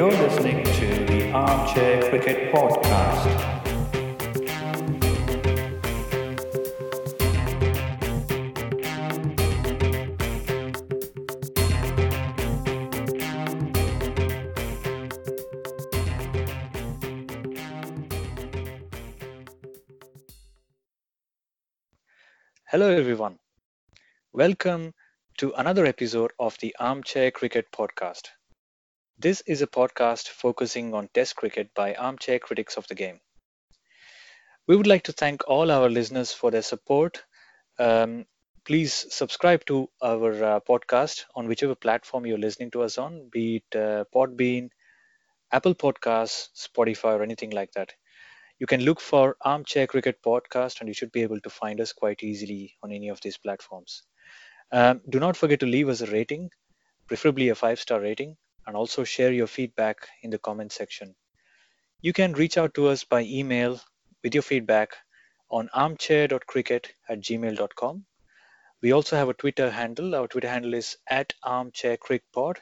You're listening to the Armchair Cricket Podcast. Hello, everyone. Welcome to another episode of the Armchair Cricket Podcast. This is a podcast focusing on Test cricket by armchair critics of the game. We would like to thank all our listeners for their support. Um, please subscribe to our uh, podcast on whichever platform you're listening to us on, be it uh, Podbean, Apple Podcasts, Spotify, or anything like that. You can look for Armchair Cricket Podcast and you should be able to find us quite easily on any of these platforms. Um, do not forget to leave us a rating, preferably a five star rating, and also share your feedback in the comment section. You can reach out to us by email with your feedback on armchair.cricket at gmail.com. We also have a Twitter handle. Our Twitter handle is at armchaircrickpod.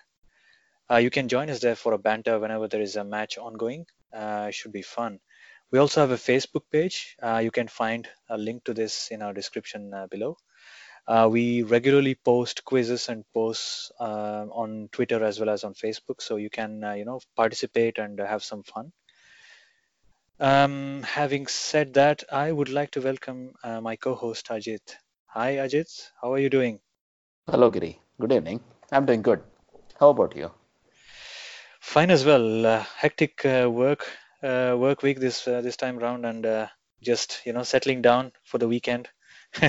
Uh, you can join us there for a banter whenever there is a match ongoing. Uh, it should be fun. We also have a Facebook page. Uh, you can find a link to this in our description uh, below. Uh, we regularly post quizzes and posts uh, on Twitter as well as on Facebook, so you can uh, you know participate and have some fun. Um, having said that, I would like to welcome uh, my co-host Ajit. Hi Ajit, how are you doing? Hello, Giri. Good evening. I'm doing good. How about you? Fine as well. Uh, hectic uh, work uh, work week this uh, this time round, and uh, just you know settling down for the weekend.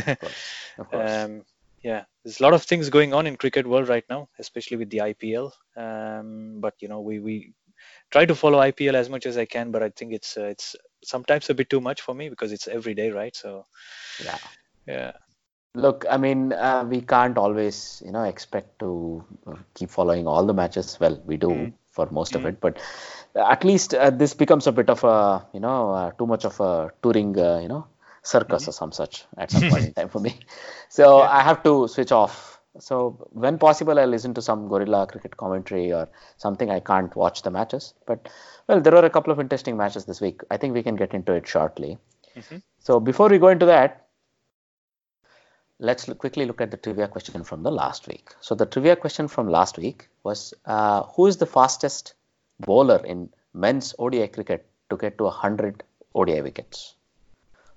Of course. Of course. um, yeah, there's a lot of things going on in cricket world right now, especially with the IPL. Um, but you know, we we try to follow IPL as much as I can, but I think it's uh, it's sometimes a bit too much for me because it's every day, right? So yeah. yeah, Look, I mean, uh, we can't always, you know, expect to uh, keep following all the matches. Well, we do Mm. for most of Mm. it, but at least uh, this becomes a bit of a, you know, uh, too much of a touring, uh, you know, circus or some such at some point in time for me. So Yeah. I have to switch off. So when possible, I listen to some Guerrilla cricket commentary or something. I can't watch the matches, but well, there are a couple of interesting matches this week. I think we can get into it shortly. Mhm. So before we go into that, let's look, quickly look at the trivia question from the last week. So the trivia question from last week was, uh, who is the fastest bowler in men's ODI cricket to get to 100 ODI wickets?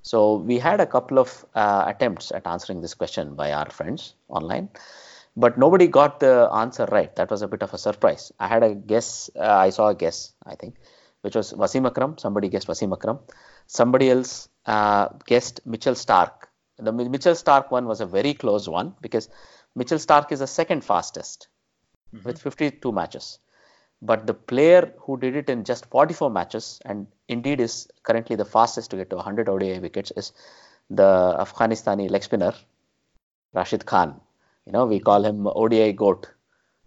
So we had a couple of uh, attempts at answering this question by our friends online, but nobody got the answer right. That was a bit of a surprise. I had a guess. Uh, I saw a guess, I think, which was Wasim Akram. Somebody guessed Wasim Akram. Somebody else uh, guessed Mitchell Starc. The Mitchell Starc one was a very close one because Mitchell Starc is the second fastest with 52 matches. But the player who did it in just 44 matches and indeed is currently the fastest to get to 100 ODI wickets is the Afghanistani leg spinner Rashid Khan. You know, we call him ODI GOAT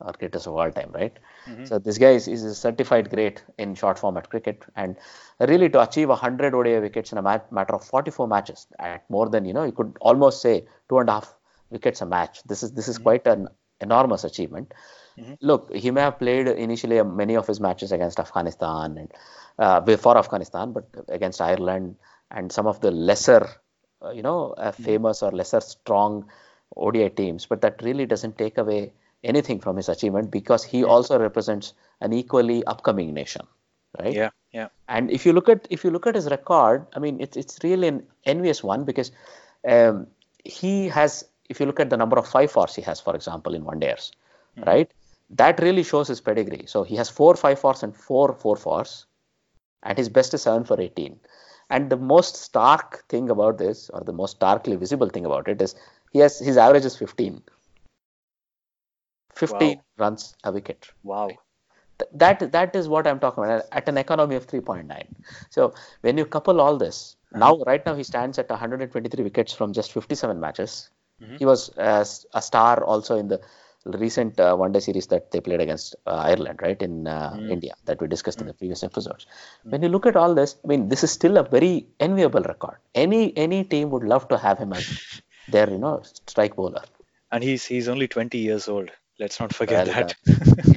or greatest of all time, right? Mm-hmm. So this guy is, is a certified great in short format cricket, and really to achieve 100 ODI wickets in a mat- matter of 44 matches, at more than you know, you could almost say two and a half wickets a match. This is this is mm-hmm. quite an enormous achievement. Look, he may have played initially many of his matches against Afghanistan and uh, before Afghanistan, but against Ireland and some of the lesser, uh, you know, uh, famous or lesser strong ODI teams. But that really doesn't take away anything from his achievement because he also represents an equally upcoming nation, right? yeah, yeah, And if you look at if you look at his record, I mean, it's it's really an envious one because um, he has. If you look at the number of five fours he has, for example, in one days, right? That really shows his pedigree. So he has four five fours and four four fours, and his best is seven for eighteen. And the most stark thing about this, or the most starkly visible thing about it, is he has his average is fifteen. 15 Wow. runs a wicket wow, Th- that that is what I'm talking about at an economy of 3.9. So when you couple all this, now right now he stands at 123 wickets from just 57 matches. He was uh, a star also in the recent uh, one day series that they played against uh, Ireland, right, in uh, India, that we discussed in the previous episodes. When you look at all this, I mean, this is still a very enviable record. Any any team would love to have him as their, you know, strike bowler. and he's he's only 20 years old. Let's not forget Well, that.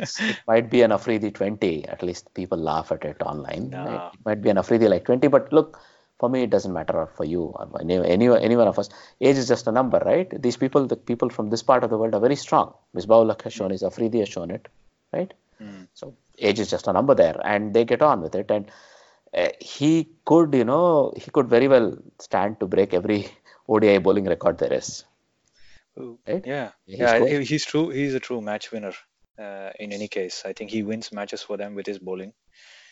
It's, it might be an Afridi 20. At least people laugh at it online. Nah. It might be an Afridi like 20, but look, for me, it doesn't matter, or for you, or any, any, any one of us. Age is just a number, right? These people, the people from this part of the world are very strong. Misbahullah has shown it, Afridi has shown it, right? Hmm. So age is just a number there, and they get on with it. And uh, he could, you know, he could very well stand to break every ODI bowling record there is. Right? Yeah, He's yeah, he- he's true. He's a true match winner. Uh, in any case, I think he wins matches for them with his bowling.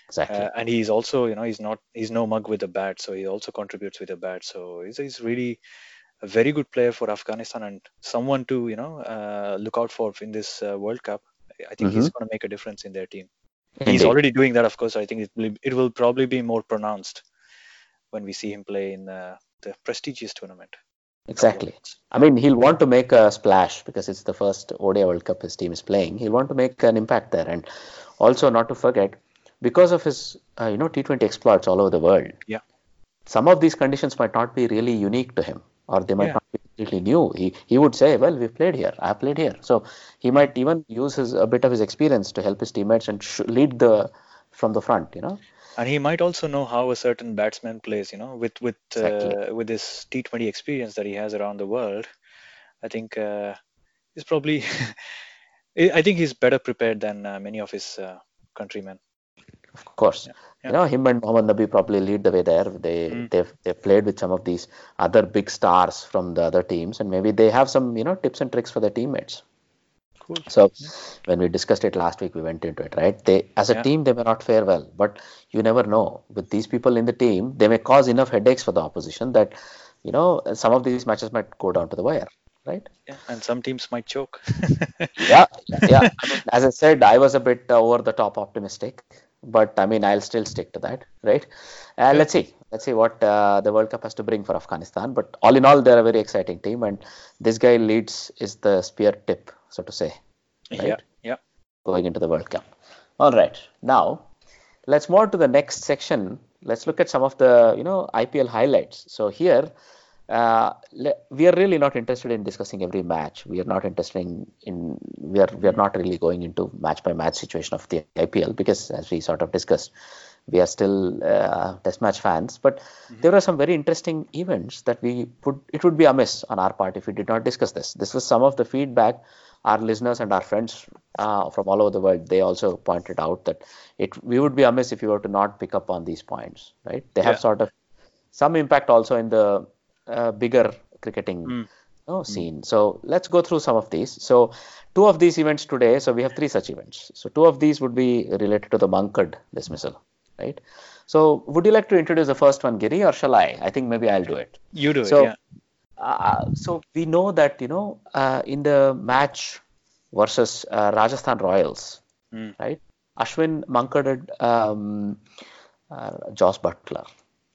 Exactly. Uh, and he's also, you know, he's not, he's no mug with the bat, so he also contributes with the bat. So he's, he's really a very good player for Afghanistan and someone to, you know, uh, look out for in this uh, World Cup. I think he's going to make a difference in their team. He's already doing that, of course. I think it will, it will probably be more pronounced when we see him play in uh, the prestigious tournament. Exactly. I mean, he'll want to make a splash because it's the first ODI World Cup his team is playing. He'll want to make an impact there, and also not to forget, because of his uh, you know T20 exploits all over the world. Yeah. Some of these conditions might not be really unique to him, or they might Yeah. not be completely new. He he would say, "Well, we've played here. I played here." So he might even use his a bit of his experience to help his teammates and sh- lead the from the front. You know. and he might also know how a certain batsman plays you know with with Exactly. uh, with this t20 experience that he has around the world i think uh, he's probably I I think he's better prepared than uh, many of his uh, countrymen Of course. yeah. You know, him and Mohammad Nabi probably lead the way there. They Mm. they've they've played with some of these other big stars from the other teams, and maybe they have some you know tips and tricks for their teammates. cool So when we discussed it last week, we went into it, right? They as a Yeah. team they may not fare well, but you never know. With these people in the team, they may cause enough headaches for the opposition that you know some of these matches might go down to the wire, right? yeah and some teams might choke yeah, yeah. I mean, as I said, I was a bit uh, over the top optimistic, but I mean, I'll still stick to that, right? Uh, let's see, let's see what uh, the World Cup has to bring for Afghanistan. But all in all, they're a very exciting team, and this guy leads is the spear tip, so to say, Right? yeah yeah going into the World Cup. All right, now let's move on to the next section. Let's look at some of the you know IPL highlights. So here. Uh, we are really not interested in discussing every match. We are not interested in, in we are we are not really going into match by match situation of the IPL because as we sort of discussed, we are still uh, test match fans. But there are some very interesting events that we would it would be amiss on our part if we did not discuss this. This was some of the feedback our listeners and our friends uh, from all over the world. They also pointed out that it we would be amiss if we were to not pick up on these points. Right? They have Yeah. sort of some impact also in the uh, bigger cricketing Mm. scene. So let's go through some of these. So two of these events today. So we have three such events. So two of these would be related to the Mankad dismissal, right? So would you like to introduce the first one, Giri, or shall I? I think maybe I'll do it. you do So, it yeah Uh, so we know that you know uh, in the match versus uh, Rajasthan Royals, Mm. right? Ashwin Mankaded um, uh, Jos Buttler,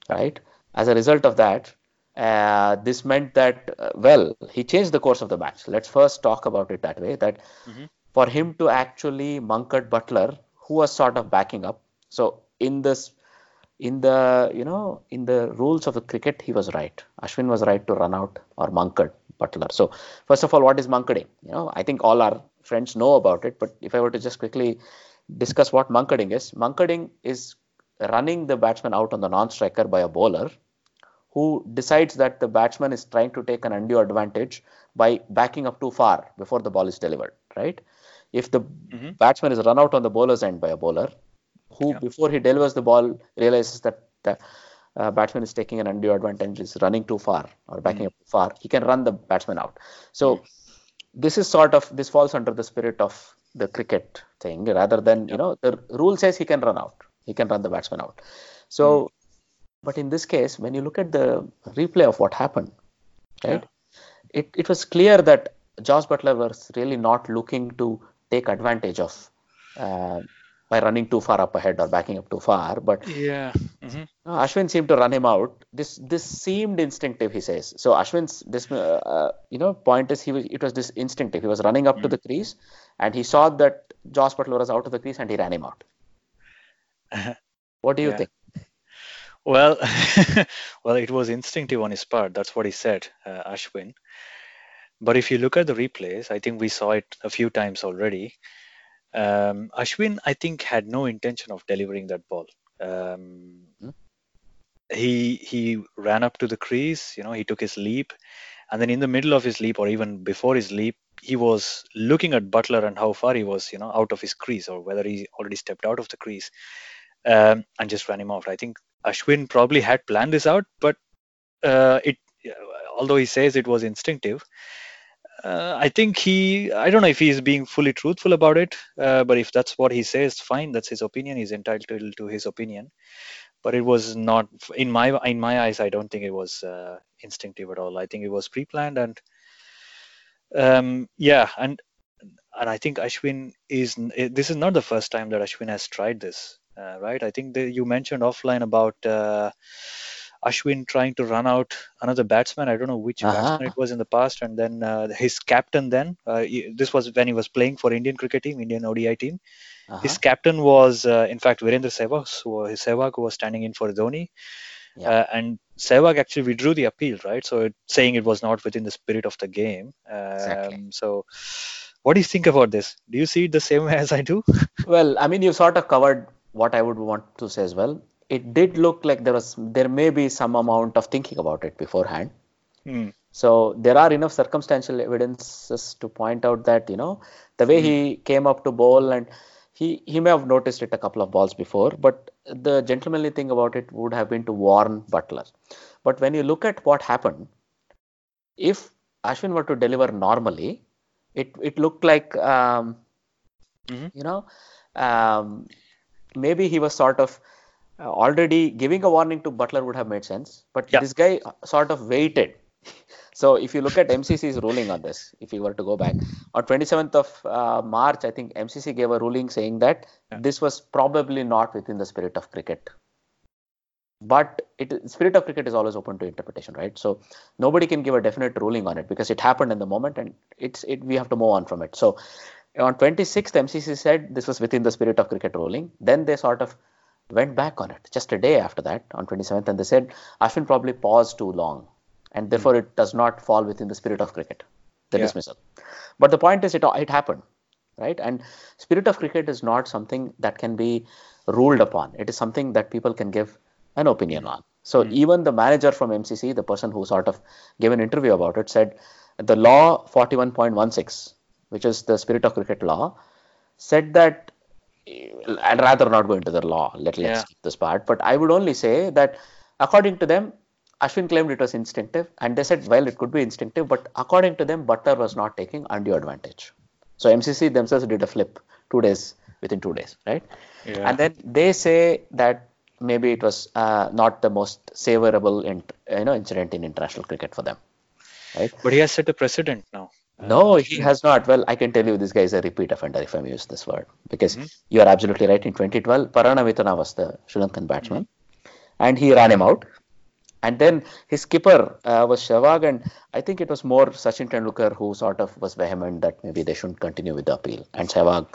right? As a result of that, uh, this meant that uh, well, he changed the course of the match. Let's first talk about it that way. That Mhm. for him to actually Mankad Buttler, who was sort of backing up. So in this in the you know in the rules of the cricket he was right ashwin was right to run out or mankad buttler so first of all what is mankading you know i think all our friends know about it but if i were to just quickly discuss what mankading is mankading is running the batsman out on the non-striker by a bowler who decides that the batsman is trying to take an undue advantage by backing up too far before the ball is delivered right? If the Mhm. batsman is run out on the bowler's end by a bowler who Yeah. before he delivers the ball realizes that the uh, batsman is taking an undue advantage is running too far or backing up too far he can run the batsman out. So this is sort of this falls under the spirit of the cricket thing rather than you know the rule says he can run out he can run the batsman out. So but in this case when you look at the replay of what happened right it, it was clear that Josh Buttler was really not looking to take advantage of uh, by running too far up ahead or backing up too far. But yeah Mhm. uh, Ashwin seemed to run him out. This this seemed instinctive, he says. So Ashwin's this uh, uh, you know point is he was it was this instinctive. He was running up to the crease and he saw that Josh Buttler was out of the crease and he ran him out. What do you Yeah. think? Well, well, it was instinctive on his part. That's what he said, uh, Ashwin. but if you look at the replays, I think we saw it a few times already. Um, Ashwin, I think, had no intention of delivering that ball. Um, Hmm. He he ran up to the crease. You know, he took his leap, and then in the middle of his leap, or even before his leap, he was looking at Buttler and how far he was, you know, out of his crease, or whether he already stepped out of the crease, um, and just ran him off. I think Ashwin probably had planned this out, but uh, it, although he says it was instinctive, uh, I think he, I don't know if he's being fully truthful about it, uh, but if that's what he says, fine, that's his opinion. He's entitled to his opinion. But it was not, in my in my eyes, I don't think it was uh, instinctive at all. I think it was pre-planned, and um, yeah, and and I think Ashwin is. This is not the first time that Ashwin has tried this, uh, right? I think that you mentioned offline about. Uh, Ashwin trying to run out another batsman. I don't know which Uh-huh. batsman it was in the past, and then uh, his captain. Then uh, he- this was when he was playing for Indian cricket team, Indian ODI team. His Uh-huh. captain was, uh, in fact, Virendra Sehwag. So his Sehwag who was standing in for Dhoni, Yeah. uh, and Sehwag actually withdrew the appeal, right? So it, saying it was not within the spirit of the game. Um, Exactly. So, what do you think about this? Do you see it the same way as I do? Well, I mean, you sort of covered what I would want to say as well. It did look like there was, there may be some amount of thinking about it beforehand. Hmm. So there are enough circumstantial evidences to point out that you know the way he came up to bowl and he he may have noticed it a couple of balls before, but the gentlemanly thing about it would have been to warn Buttler. But when you look at what happened, if Ashwin were to deliver normally, it it looked like um, Mhm. you know um, maybe he was sort of uh, already giving a warning to Buttler would have made sense, but Yeah. this guy sort of waited. So if you look at MCC's ruling on this, if you were to go back on 27th of uh, March, I think MCC gave a ruling saying that Yeah. this was probably not within the spirit of cricket. But it spirit of cricket is always open to interpretation, right? So nobody can give a definite ruling on it because it happened in the moment and it's it we have to move on from it. So on 26th, MCC said this was within the spirit of cricket ruling. Then they sort of went back on it just a day after that on 27th and they said Ashwin probably paused too long and therefore it does not fall within the spirit of cricket the Yeah. dismissal. But the point is it it happened right? And spirit of cricket is not something that can be ruled upon. It is something that people can give an opinion on. So hmm. even the manager from mcc the person who sort of gave an interview about it said the law 41.16 which is the spirit of cricket law said that I'd rather not go into the law. Let, let's Yeah. skip this part. But I would only say that according to them, Ashwin claimed it was instinctive, and they said, well, it could be instinctive, but according to them, Buttler was not taking undue advantage. So MCC themselves did a flip two days within two days, right? Yeah. And then they say that maybe it was uh, not the most savorable in, you know incident in international cricket for them, right? But he has set a precedent now. No, he has not. Well, I can tell you this guy is a repeat offender if I may use this word because Mm-hmm. you are absolutely right. In 2012, Paranavitana was the Sri Lankan batsman and he ran him out. And then his skipper uh, was Sehwag, and I think it was more Sachin Tendulkar who sort of was vehement that maybe they shouldn't continue with the appeal. And Sehwag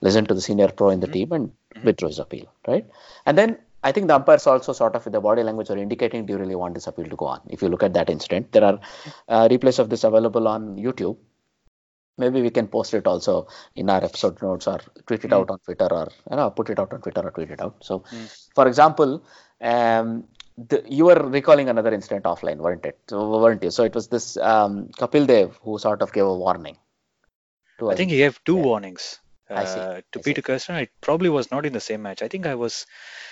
listened to the senior pro in the team and withdrew his appeal, right? And then I think the umpires also sort of with the body language are indicating, do you really want this appeal to go on? If you look at that incident, there are uh, replays of this available on YouTube maybe we can post it also in our episode notes or tweet it out on twitter or you know put it out on twitter or tweet it out so for example um, the, you were recalling another incident offline weren't it so, weren't you so it was this um, kapil dev who sort of gave a warning to I us. think he gave two Yeah. warnings I see, uh, to I see. Peter Kirsten. It probably was not in the same match. I think I was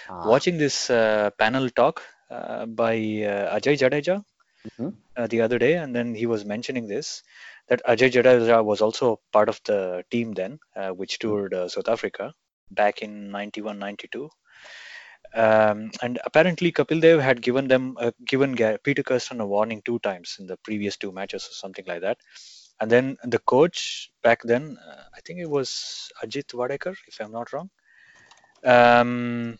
Ah, watching this uh, panel talk uh, by uh, Ajay Jadeja mhm. uh, the other day, and then he was mentioning this that Ajay Jadeja was also part of the team then, uh, which toured uh, South Africa back in 91 92. Um, and apparently, Kapil Dev had given them uh, given Peter Kirsten a warning two times in the previous two matches or something like that. And then the coach back then, uh, I think it was Ajit Wadekar, if I'm not wrong. Um,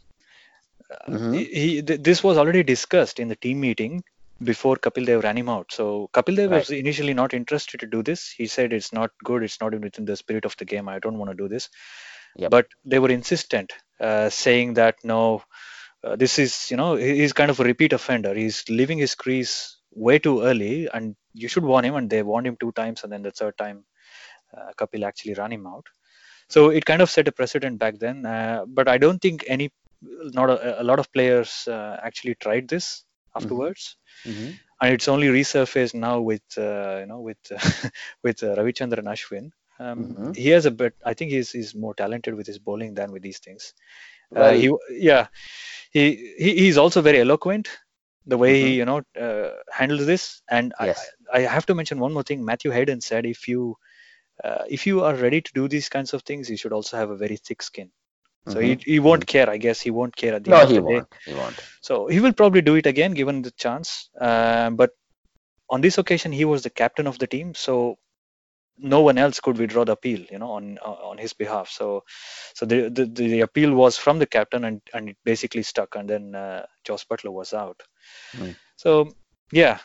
Mhm. he, he- th- this was already discussed in the team meeting before Kapil Dev ran him out. So Kapil Dev was initially not interested to do this. He said it's not good. It's not within the spirit of the game. I don't want to do this. Yep. But they were insistent, uh, saying that no, uh, this is you know he's kind of a repeat offender. He's leaving his crease way too early, and you should warn him, and they warned him two times, and then the third time, uh, Kapil actually ran him out. So it kind of set a precedent back then. Uh, but I don't think any, not a, a lot of players uh, actually tried this afterwards. Mhm. And it's only resurfaced now with uh, you know with with uh, Ravichandran Ashwin. Um, Mhm. He has a bit. I think he's he's more talented with his bowling than with these things. Uh, he yeah, he, he he's also very eloquent. The way he Mhm. you know uh, handles this, and Yes. I, I have to mention one more thing. Matthew Hayden said if you uh, if you are ready to do these kinds of things, you should also have a very thick skin. So he, he won't care. I guess he won't care at the Mm-hmm. No, end he of the day. won't. He won't. So he will probably do it again given the chance. Uh, but on this occasion, he was the captain of the team, so no one else could withdraw the appeal, you know, on on his behalf. So so the the, the appeal was from the captain, and and it basically stuck, and then uh, Jos Buttler was out. Hmm. So yeah.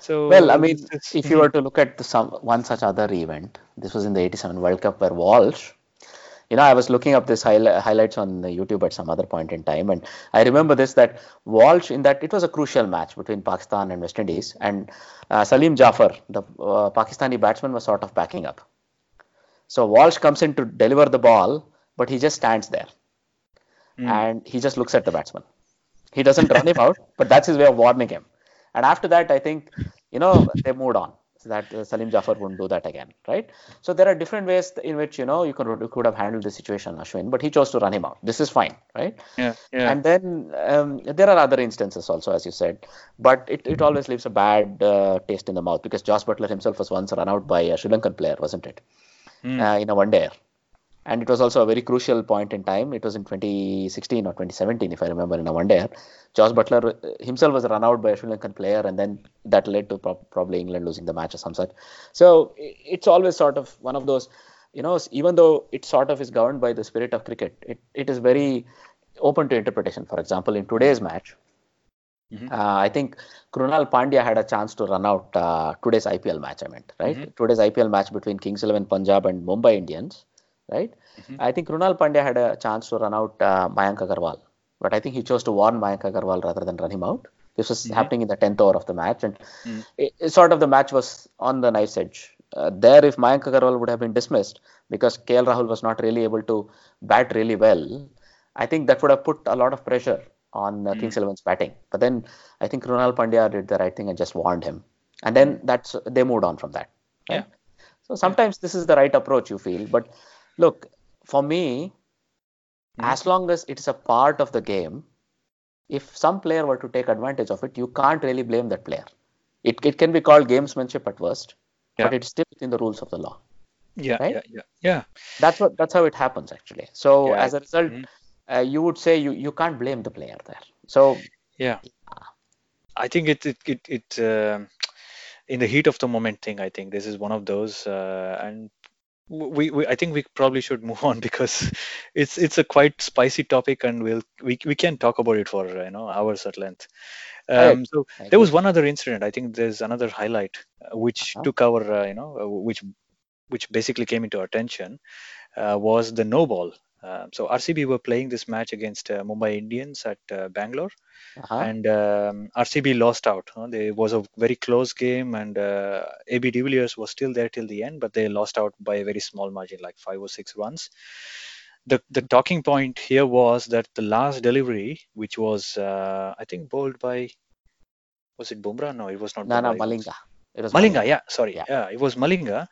So Well, I mean, if you were to look at the, some one such other event, this was in the '87 World Cup where Walsh, you know, I was looking up this highli- highlights on the YouTube at some other point in time, and I remember this that Walsh in that it was a crucial match between Pakistan and West Indies, and uh, Salim Jafar, the uh, Pakistani batsman, was sort of backing up. So Walsh comes in to deliver the ball, but he just stands there Hmm. and he just looks at the batsman. He doesn't run him out, but that's his way of warning him. And after that, I think, you know, they moved on. That uh, Salim Jafar wouldn't do that again, right? So there are different ways in which, you know, you could, you could have handled the situation, Ashwin, but he chose to run him out. This is fine, right? yeah, yeah. And then um, there are other instances also, as you said, but it, it always leaves a bad uh, taste in the mouth because Josh Buttler himself was once run out by a Sri Lankan player, wasn't it? Hmm. Uh, in a one day. And it was also a very crucial point in time. It was in 2016 or 2017, if I remember, in a one day. Josh Buttler uh, himself was run out by a Sri Lankan player, and then that led to pro- probably England losing the match or some such. So it's always sort of one of those, you know, even though it sort of is governed by the spirit of cricket, it, it is very open to interpretation. For example, in today's match, Mhm. uh, I think Krunal Pandya had a chance to run out uh, today's IPL match. I meant right, Mhm. today's IPL match between Kings Eleven Punjab and Mumbai Indians, right? Mhm. I think Krunal Pandya had a chance to run out uh, Mayank Agarwal, but I think he chose to warn Mayank Agarwal rather than run him out. This was Mhm. happening in the tenth over of the match, and Mm. it, it sort of the match was on the knife's edge. Uh, there, if Mayank Agarwal would have been dismissed because KL Rahul was not really able to bat really well, I think that would have put a lot of pressure on uh, Kings Eleven's batting. But then I think Krunal Pandya did the right thing and just warned him, and then that's they moved on from that. Yeah. So sometimes this is the right approach you feel, but look, for me, Mhm. as long as it is a part of the game, if some player were to take advantage of it, you can't really blame that player. It, it can be called gamesmanship at worst, but it's still within the rules of the law. yeah, right? yeah, yeah, yeah. That's what that's how it happens actually. So Yeah, as a result, mhm. uh, you would say you, you can't blame the player there. So Yeah, I think it it it, it um in the heat of the moment thing. I think this is one of those, uh, and we, we I think we probably should move on because it's it's a quite spicy topic, and we'll we we can talk about it for you know hours at length. Um, so there was one other incident. I think there's another highlight uh, which Uh-huh. took our uh, you know uh, which which basically came into our attention uh, was the no ball. Um, so RCB were playing this match against uh, Mumbai Indians at uh, Bangalore uh-huh. and um, RCB lost out. huh? They- It was a very close game, and uh, AB de Villiers was still there till the end, but they lost out by a very small margin, like five or six runs. The the talking point here was that the last delivery, which was uh, I think bowled by, was it Bumrah? No, it was not. no, no, Bumrah, it was- Malinga. It was Malinga, yeah, sorry, Yeah. yeah. it was Malinga,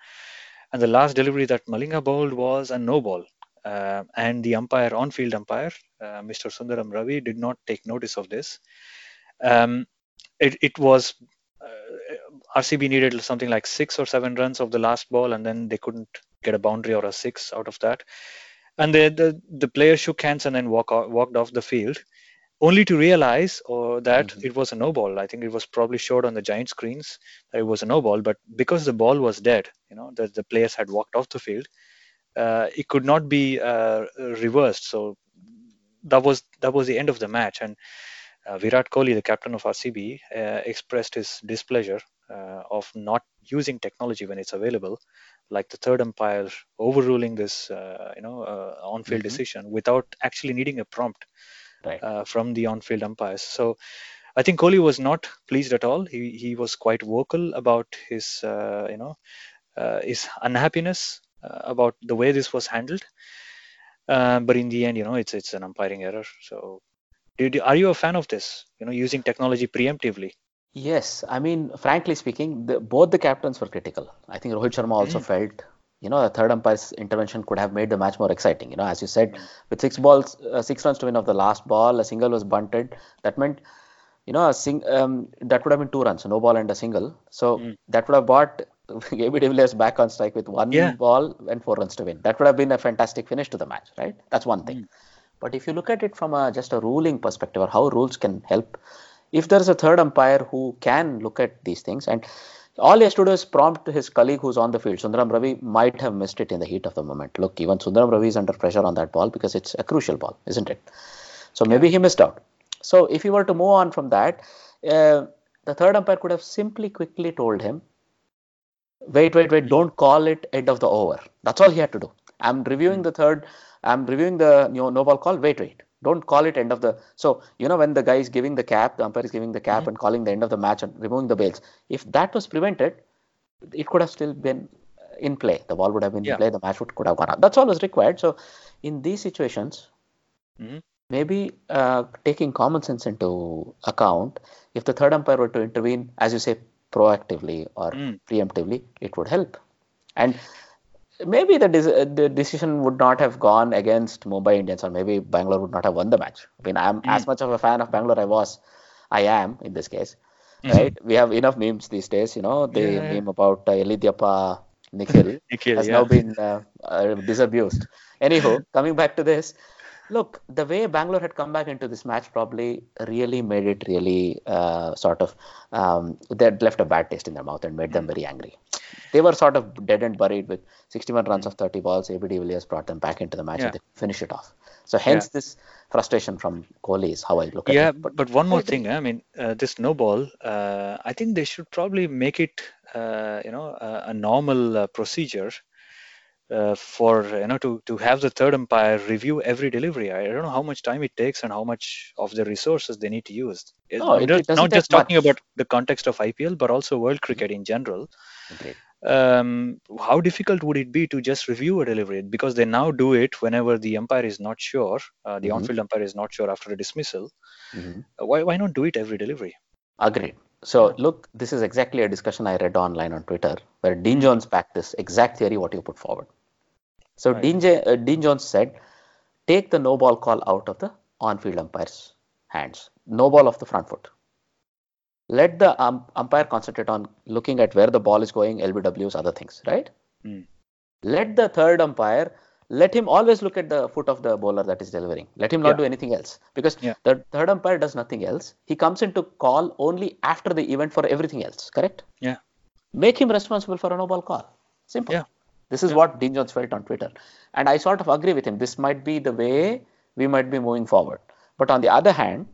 and the last delivery that Malinga bowled was a no ball, uh, and the umpire, on-field umpire, uh, Mr. Sundaram Ravi, did not take notice of this. Um, it it was uh, RCB needed something like six or seven runs of the last ball, and then they couldn't get a boundary or a six out of that, and the the, the player shook hands and then walk walked off the field. Only to realize or that Mhm. it was a no ball. I think it was probably showed on the giant screens that it was a no ball, but because the ball was dead, you know, the, the players had walked off the field, uh, it could not be uh, reversed. So that was that was the end of the match. And uh, Virat Kohli, the captain of RCB, uh, expressed his displeasure uh, of not using technology when it's available, like the third umpire overruling this, uh, you know, uh, on-field Mhm. decision without actually needing a prompt Right. uh, from the on-field umpires. So I think Kohli was not pleased at all. He he was quite vocal about his uh, you know uh, his unhappiness uh, about the way this was handled. Uh, but in the end, you know, it's it's an umpiring error. So, do are you a fan of this? You know, using technology preemptively. Yes, I mean, frankly speaking, the, both the captains were critical. I think Rohit Sharma also felt, you know, the third umpire's intervention could have made the match more exciting. You know, as you said, with six balls, uh, six runs to win of the last ball, a single was bunted. That meant, you know, a sing, um, that would have been two runs, no ball and a single. So that would have brought AB de Villiers back on strike with one Yeah. ball and four runs to win. That would have been a fantastic finish to the match, right? That's one thing. But if you look at it from a just a ruling perspective or how rules can help, if there is a third umpire who can look at these things and all he has to do is prompt his colleague who's on the field. Sundaram Ravi might have missed it in the heat of the moment. Look, even Sundaram Ravi is under pressure on that ball because it's a crucial ball, isn't it? So maybe he missed out. So if he were to move on from that, uh, the third umpire could have simply quickly told him, wait, wait, wait, don't call it end of the over. That's all he had to do. I'm reviewing the third, I'm reviewing the you know, no ball call. Wait, wait, don't call it end of the. So, you know, when the guy is giving the cap, the umpire is giving the cap and calling the end of the match and removing the bails, if that was prevented, it could have still been in play. The ball would have been Yeah. in play, the match would, could have gone on. That's all was required. So, in these situations, Mhm. maybe uh, taking common sense into account, if the third umpire were to intervene, as you say, proactively or Mm. preemptively, it would help. And maybe the, uh, the decision would not have gone against Mumbai Indians, or maybe Bangalore would not have won the match. I mean, I'm as much of a fan of Bangalore I was, I am in this case. Right? We have enough memes these days. You know, the Yeah. meme about uh, Elidyappa Nikhil Nikhil, has yeah. now been uh, uh, disabused. Anyhow, coming back to this, look, the way Bangalore had come back into this match probably really made it really uh, sort of um, they had left a bad taste in their mouth and made them very angry. They were sort of dead and buried with 61 runs of 30 balls. AB de Villiers brought them back into the match Yeah. and they finished it off. So hence this frustration from Kohli is how I look at Yeah, it. but, but one more I thing. I mean, uh, this no ball. Uh, I think they should probably make it, uh, you know, a, a normal uh, procedure uh, for you know to to have the third umpire review every delivery. I don't know how much time it takes and how much of the resources they need to use. No, it- not- it doesn't not just talking much. about the context of IPL, but also world cricket in general. Agreed. Um, how difficult would it be to just review a delivery? Because they now do it whenever the umpire is not sure, uh, the Mhm. on-field umpire is not sure after a dismissal. Mhm. Uh, Why why not do it every delivery? Agreed. So look, this is exactly a discussion I read online on Twitter where Dean Jones backed this exact theory what you put forward. So Right. Dean, J, uh, Dean Jones said, take the no ball call out of the on-field umpire's hands. No ball off the front foot. Let the um, umpire concentrate on looking at where the ball is going, LBWs, other things, right? Hmm. Let the third umpire let him always look at the foot of the bowler that is delivering. Let him not Yeah. do anything else because Yeah. the third umpire does nothing else. He comes in to call only after the event for everything else. Correct? Yeah. Make him responsible for a no ball call. Simple. Yeah. This is what Dean Jones felt on Twitter, and I sort of agree with him. This might be the way we might be moving forward. But on the other hand,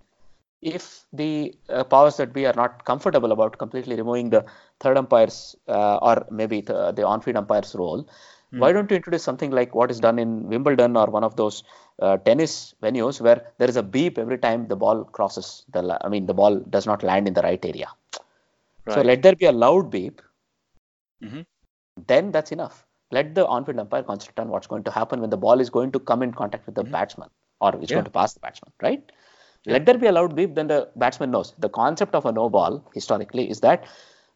if the uh, powers that be are not comfortable about completely removing the third umpire's uh, or maybe the, the on-field umpire's role, why don't you introduce something like what is done in Wimbledon or one of those uh, tennis venues where there is a beep every time the ball crosses the I mean the ball does not land in the right area. So let there be a loud beep. Mhm. Then that's enough. Let the on-field umpire concentrate on what's going to happen when the ball is going to come in contact with the batsman or it's Yeah. going to pass the batsman, right? Let there be a loud beep, then the batsman knows. The concept of a no ball historically is that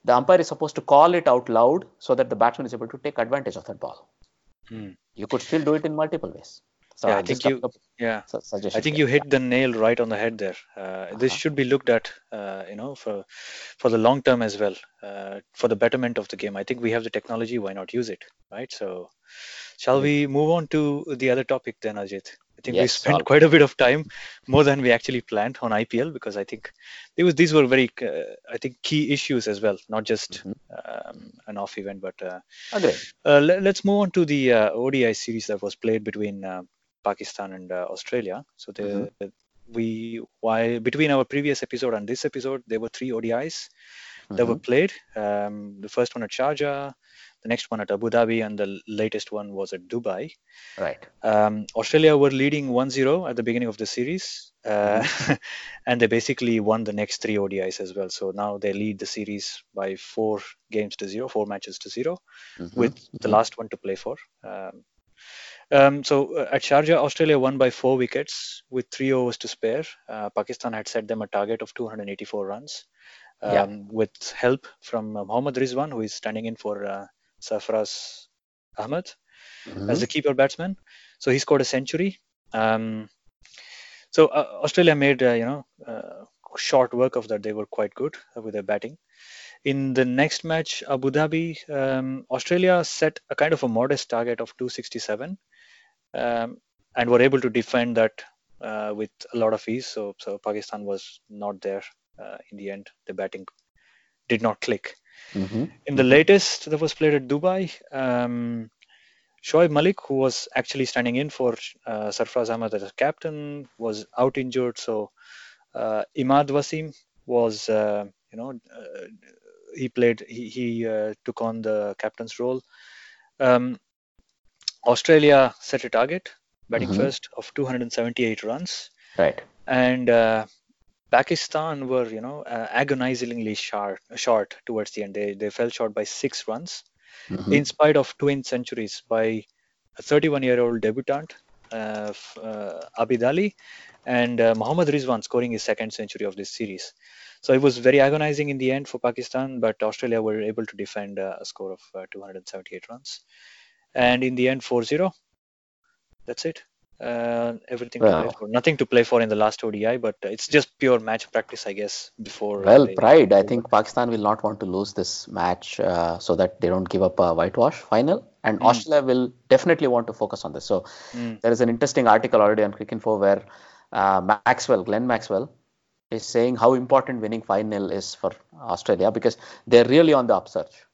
the umpire is supposed to call it out loud so that the batsman is able to take advantage of that ball. Hmm. You could still do it in multiple ways. So Yeah, I think you- Yeah. I think you hit the nail right on the head there. Uh, This Uh-huh. should be looked at, uh, you know, for for the long term as well, uh, for the betterment of the game. I think we have the technology. Why not use it, right? So, shall we move on to the other topic then, Ajit? I think we Yes, spent all- quite a bit of time, more than we actually planned on IPL, because I think was these were very, uh, I think, key issues as well, not just Mhm. um, an off event, but uh, Agreed. uh, let, us move on to the uh, ODI series that was played between uh, Pakistan and uh, Australia. So the we while between our previous episode and this episode, there were three ODIs that were played. Um, the first one at Sharjah, the next one at Abu Dhabi, and the latest one was at Dubai. Right. Um, Australia were leading 1-0 at the beginning of the series, uh, and they basically won the next three ODIs as well. So now they lead the series by four games to zero, four matches to 0 Mhm. with the last one to play for. Um, um, so uh, at Sharjah, Australia won by four wickets with three overs to spare. Uh, Pakistan had set them a target of 284 runs um, Yeah. with help from uh, Mohammad Rizwan, who is standing in for uh, Sarfraz Ahmed Mhm. as the keeper batsman. So he scored a century. Um, so uh, Australia made uh, you know uh, short work of that. They were quite good uh, with their batting. In the next match, Abu Dhabi, um, Australia set a kind of a modest target of 267 um, and were able to defend that uh, with a lot of ease. So, so Pakistan was not there uh, in the end. The batting did not click. Mhm. In the latest that was played at Dubai, um, Shoaib Malik, who was actually standing in for uh, Sarfraz Ahmed as captain, was out injured. So uh, Imad Wasim was, uh, you know, uh, he played, he, he uh, took on the captain's role. Um, Australia set a target, batting Mhm. first, of 278 runs Right. and uh, Pakistan were, you know, uh, agonizingly short, short towards the end. They they fell short by six runs, Mhm. in spite of twin centuries by a 31-year-old debutant, uh, uh, Abid Ali, and uh, Mohammad Rizwan scoring his second century of this series. So it was very agonizing in the end for Pakistan, but Australia were able to defend uh, a score of uh, 278 runs, and in the end 4-0. That's it. Uh, everything to play for. Nothing to play for in the last ODI, but it's just pure match practice, I guess. Before Well, pride. I think Pakistan will not want to lose this match uh, so that they don't give up a whitewash final. And Mm. Australia will definitely want to focus on this. So Mm. there is an interesting article already on Cricinfo where uh, Maxwell, Glenn Maxwell, is saying how important winning final is for Australia because they're really on the upsurge.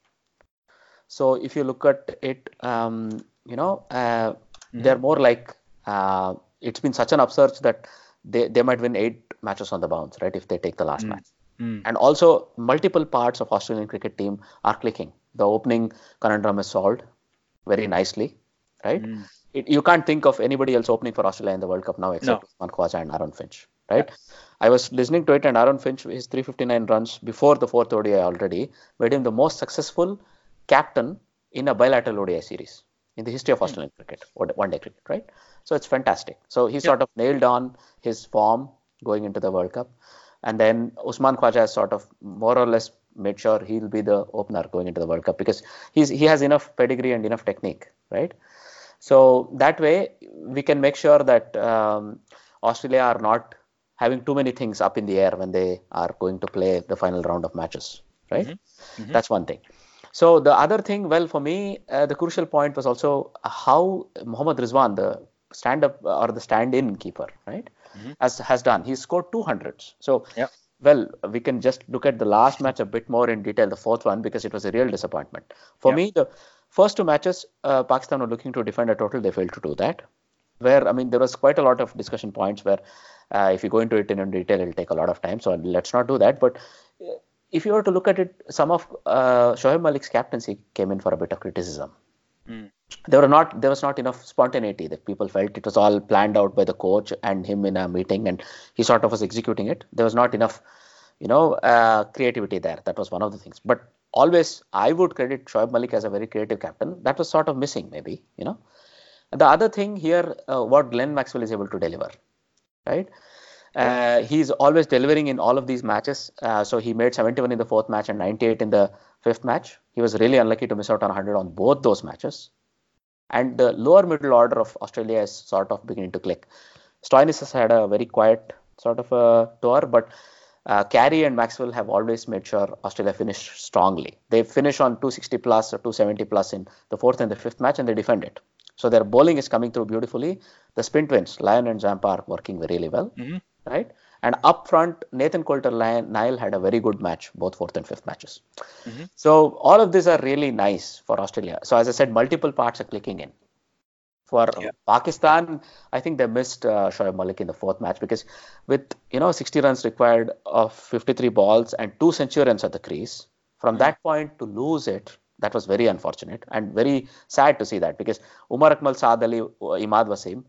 So if you look at it, um, you know, uh, they're more like uh, it's been such an upsurge that they, they might win eight matches on the bounce, right? If they take the last match. Mm. And also, multiple parts of Australian cricket team are clicking. The opening conundrum is solved very nicely, right? Mm. It, you can't think of anybody else opening for Australia in the World Cup now except Usman Khawaja and Aaron Finch, right? I was listening to it, and Aaron Finch, his 359 runs before the fourth ODI already, made him the most successful captain in a bilateral ODI series in the history of hmm. Australian cricket, or one day cricket, right? So it's fantastic. So he sort of nailed on his form going into the World Cup. And then Usman Khawaja has sort of more or less made sure he'll be the opener going into the World Cup because he's he has enough pedigree and enough technique, right? So that way we can make sure that um, Australia are not having too many things up in the air when they are going to play the final round of matches, right? Mm-hmm. Mm-hmm. That's one thing. So the other thing, well, for me, uh, the crucial point was also how Mohammad Rizwan, the stand-up or the stand-in keeper, right, has has done. He scored 200s. So Yeah. well, we can just look at the last match a bit more in detail, the fourth one, because it was a real disappointment. For Yeah. me, the first two matches, uh, Pakistan were looking to defend a total. They failed to do that. Where I mean, there was quite a lot of discussion points where, uh, if you go into it in detail, it'll take a lot of time. So let's not do that. But uh, if you were to look at it, some of uh, Shoaib Malik's captaincy came in for a bit of criticism. Mm. there were not there was not enough spontaneity that people felt. It was all planned out by the coach and him in a meeting and he sort of was executing it. There was not enough you know uh, creativity there. That was one of the things. But always i would credit shoaib malik as a very creative captain. That was sort of missing maybe you know. The other thing here uh, what glenn maxwell is able to deliver right uh, he's always delivering in all of these matches. Uh, so he made 71 in the fourth match and 98 in the fifth match. He was really unlucky to miss out on 100 on both those matches. And the lower middle order of Australia is sort of beginning to click. Stoinis has had a very quiet sort of a tour, but uh, Carey and Maxwell have always made sure Australia finish strongly. They finish on 260 plus or 270 plus in the fourth and the fifth match, and they defend it. So their bowling is coming through beautifully. The spin twins, Lyon and Zampa, are working really well Mhm. Right? And up front, Nathan Coulter Nile had a very good match, both fourth and fifth matches. Mhm. So all of these are really nice for Australia. So as I said, multiple parts are clicking in. For Yeah. Pakistan, I think they missed uh, Shoaib Malik in the fourth match because with you know 60 runs required of 53 balls and two centurions at the crease, from that point to lose it That was very unfortunate and very sad to see that because Umar Akmal, Saad Ali, Imad Wasim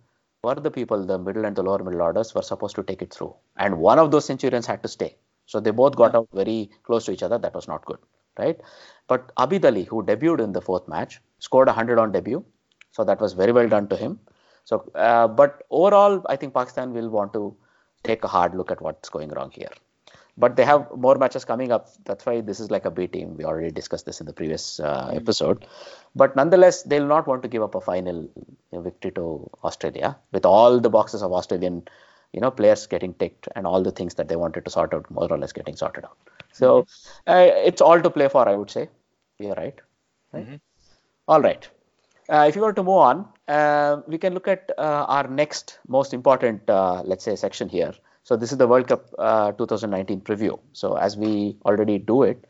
were the people, the middle and the lower middle orders, were supposed to take it through. And one of those centurions had to stay. So they both got out very close to each other. That was not good, right? But Abid Ali, who debuted in the fourth match, scored 100 on debut. So that was very well done to him. So, uh, but overall, I think Pakistan will want to take a hard look at what's going wrong here. But they have more matches coming up. That's why this is like a B team. We already discussed this in the previous uh, mm-hmm. episode. But nonetheless, they'll not want to give up a final victory to Australia with all the boxes of Australian you know players getting ticked and all the things that they wanted to sort out more or less getting sorted out so mm-hmm. uh, it's all to play for i would say you're right, right? Mm-hmm. All right uh, if you want to move on uh, we can look at uh, our next most important uh, let's say section here so this is the world cup uh, 2019 preview so as we already do it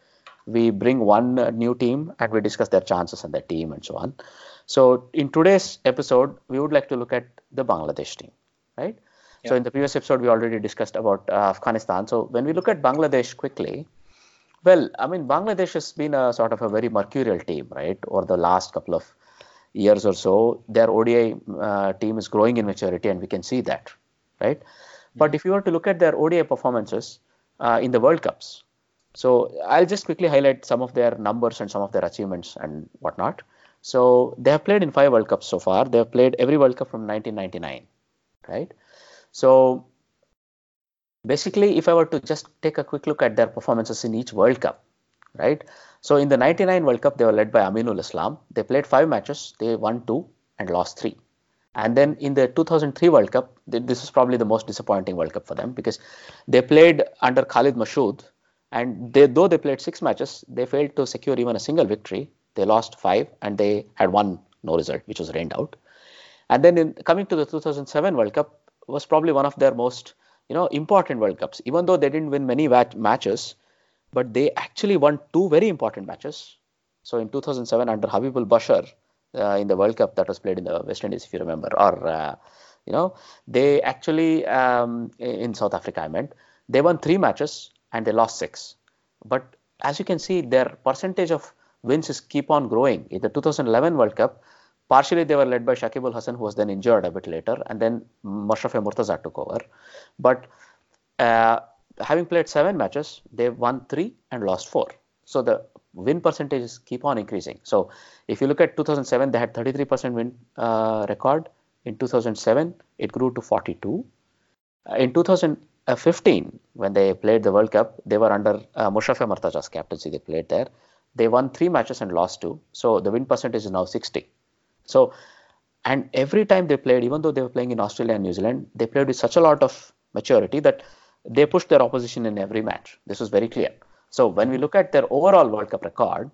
we bring one new team and we discuss their chances and their team and so on so in today's episode we would like to look at the bangladesh team right so in the previous episode, we already discussed about uh, Afghanistan. So when we look at Bangladesh quickly, well, I mean, Bangladesh has been a sort of a very mercurial team, right? Over the last couple of years or so, their ODI uh, team is growing in maturity, and we can see that, right? But if you were to look at their ODI performances uh, in the World Cups, so I'll just quickly highlight some of their numbers and some of their achievements and whatnot. So they have played in five World Cups so far. They have played every World Cup from 1999, right? So basically, if I were to just take a quick look at their performances in each World Cup, right? So in the 99 World Cup, they were led by Aminul Islam. They played five matches, they won two and lost three. And then in the 2003 World Cup, this was probably the most disappointing World Cup for them because they played under Khaled Mashud. And they, though they played six matches, they failed to secure even a single victory. They lost five and they had one no result, which was rained out. And then in coming to the 2007 World Cup, was probably one of their most you know important World Cups. Even though they didn't win many matches, but they actually won two very important matches. So in 2007 under Habibul Bashar in the World Cup that was played in the West Indies, if you remember, or uh, you know they actually um, in South Africa I meant they won three matches and they lost six. But as you can see, their percentage of wins is keep on growing. In the 2011 World Cup, Partially, they were led by Shakib Al Hasan, who was then injured a bit later, and then Mashrafe Mortaza took over. But uh, having played seven matches, they won three and lost four. So the win percentages keep on increasing. So if you look at 2007, they had 33% win uh, record. In 2007, it grew to 42. Uh, in 2015, when they played the World Cup, they were under uh, Mashrafe Mortaza's captaincy. They played there. They won three matches and lost two. So the win percentage is now 60. So, and every time they played, even though they were playing in Australia and New Zealand, they played with such a lot of maturity that they pushed their opposition in every match. This was very clear. So when we look at their overall World Cup record,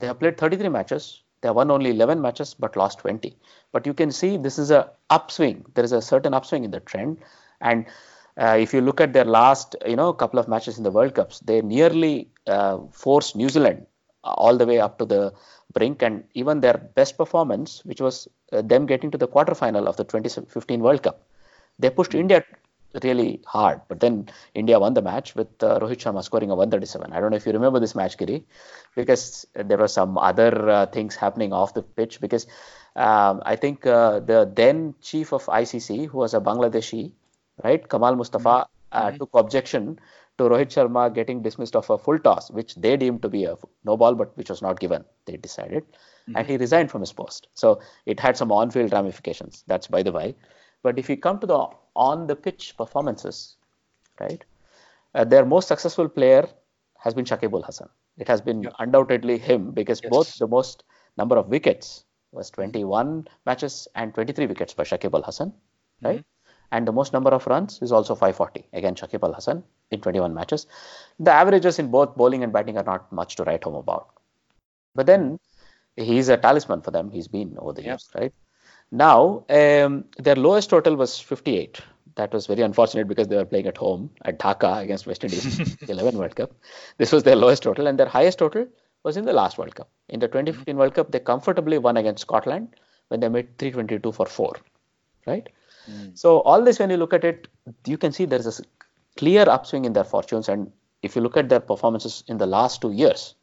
they have played 33 matches. They have won only 11 matches but lost 20. But you can see this is a upswing. There is a certain upswing in the trend. And uh, if you look at their last, you know, couple of matches in the World Cups, they nearly uh, forced New Zealand all the way up to the brink and even their best performance, which was uh, them getting to the quarterfinal of the 2015 World Cup. They pushed India really hard, but then India won the match with uh, Rohit Sharma scoring a 137. I don't know if you remember this match, Giri, because there were some other uh, things happening off the pitch. Because um, I think uh, the then chief of ICC, who was a Bangladeshi, right, Kamal Mustafa, uh, mm-hmm. took objection to Rohit Sharma getting dismissed of a full toss, which they deemed to be a no ball, but which was not given. They decided, mm-hmm. and he resigned from his post. So it had some on-field ramifications. That's by the way. But if you come to the on-the-pitch performances, right, uh, their most successful player has been Shakib Al Hasan. It has been yeah. undoubtedly him because yes. both the most number of wickets was 21 matches and 23 wickets by Shakib Al Hasan, right? Mm-hmm and the most number of runs is also 540. Again, Shakib Al Hasan in 21 matches. The averages in both bowling and batting are not much to write home about. But then he's a talisman for them. He's been over the years, right? Now, um, their lowest total was 58. That was very unfortunate because they were playing at home at Dhaka against West Indies, 11 World Cup. This was their lowest total, and their highest total was in the last World Cup. In the 2015 World Cup, they comfortably won against Scotland when they made 322 for four, right? Mm. So all this, when you look at it, you can see there is a clear upswing in their fortunes. And if you look at their performances in the last two years,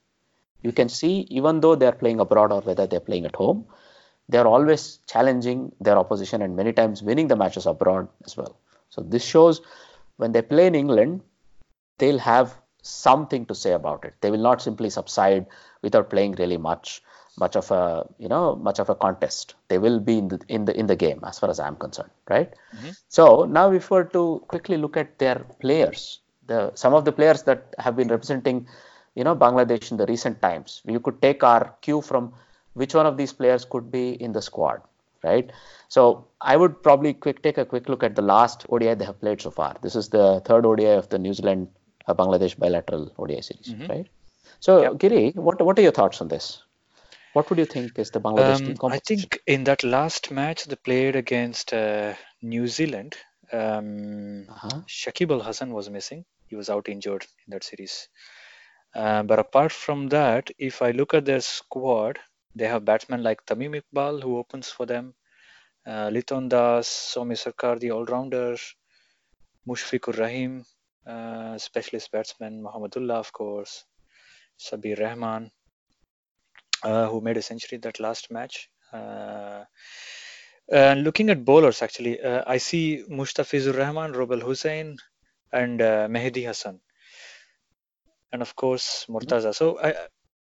You can see, even though they're playing abroad or whether they're playing at home, they're always challenging their opposition and many times winning the matches abroad as well. So this shows when they play in England, they'll have something to say about it. They will not simply subside without playing really much, much of a you know much of a contest. They will be in the in the in the game as far as I'm concerned, right? Mhm. So now if we were to quickly look at their players, the some of the players that have been representing you know Bangladesh in the recent times, you could take our cue from which one of these players could be in the squad, right? So I would probably quick take a quick look at the last ODI they have played so far. This is the third ODI of the New Zealand uh, Bangladesh bilateral ODI series, Mhm. right? So Yep. Giri, what what are your thoughts on this? What would you think is the Bangladesh team Um, I think in that last match they played against uh, New Zealand, um, Uh-huh. Shakib Al Hasan was missing. He was out injured in that series. Uh, but apart from that, if I look at their squad, they have batsmen like Tamim Iqbal who opens for them, uh, Liton Das, Soumya Sarkar, the all-rounder, Mushfiqur Rahim, uh, specialist batsman, Mahmudullah, of course, Sabbir Rahman, uh, who made a century that last match. Uh, and looking at bowlers, actually, uh, I see Mustafizur Rahman, Rubel Hossain, and uh, Mehidy Hasan, and of course Mortaza. So I,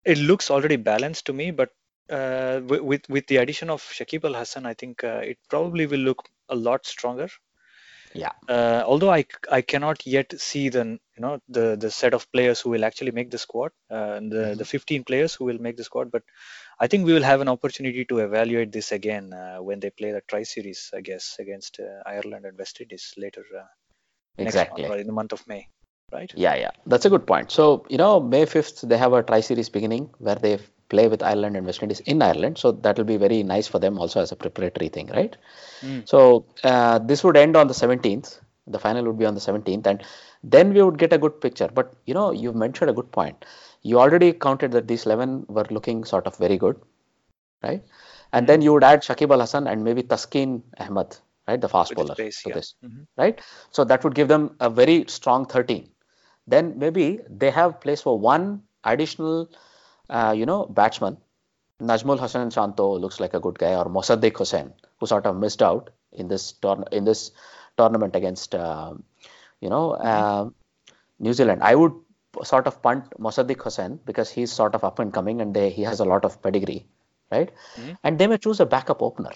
it looks already balanced to me, but uh, with with the addition of Shakib Al Hasan, I think uh, it probably will look a lot stronger. Yeah. Uh, although I, I cannot yet see the you know the the set of players who will actually make the squad, uh, the the 15 players who will make the squad, but I think we will have an opportunity to evaluate this again uh, when they play the Tri Series, I guess, against uh, Ireland and West Indies later uh, Exactly. month, in the month of May, right? Yeah, yeah, that's a good point. So, you know, May 5th, they have a tri series beginning where they play with Ireland and West Indies in Ireland. So, that will be very nice for them also as a preparatory thing, right? Mm. So, uh, this would end on the 17th. The final would be on the 17th. And then we would get a good picture. But, you know, you've mentioned a good point. You already counted that these 11 were looking sort of very good, right? And then you would add Shakib Al Hasan and maybe Taskin Ahmed, right? The fast bowler space, to yeah. this Mhm. right? So that would give them a very strong 13. Then maybe they have place for one additional, uh, you know, batsman. Najmul Hossain Shanto looks like a good guy, or Mosaddek Hossain, who sort of missed out in this tourn- in this tournament against, um you know, uh, New Zealand. I would sort of punt Mosaddek Hossain because he's sort of up and coming and they, he has a lot of pedigree, right? Mhm. And they may choose a backup opener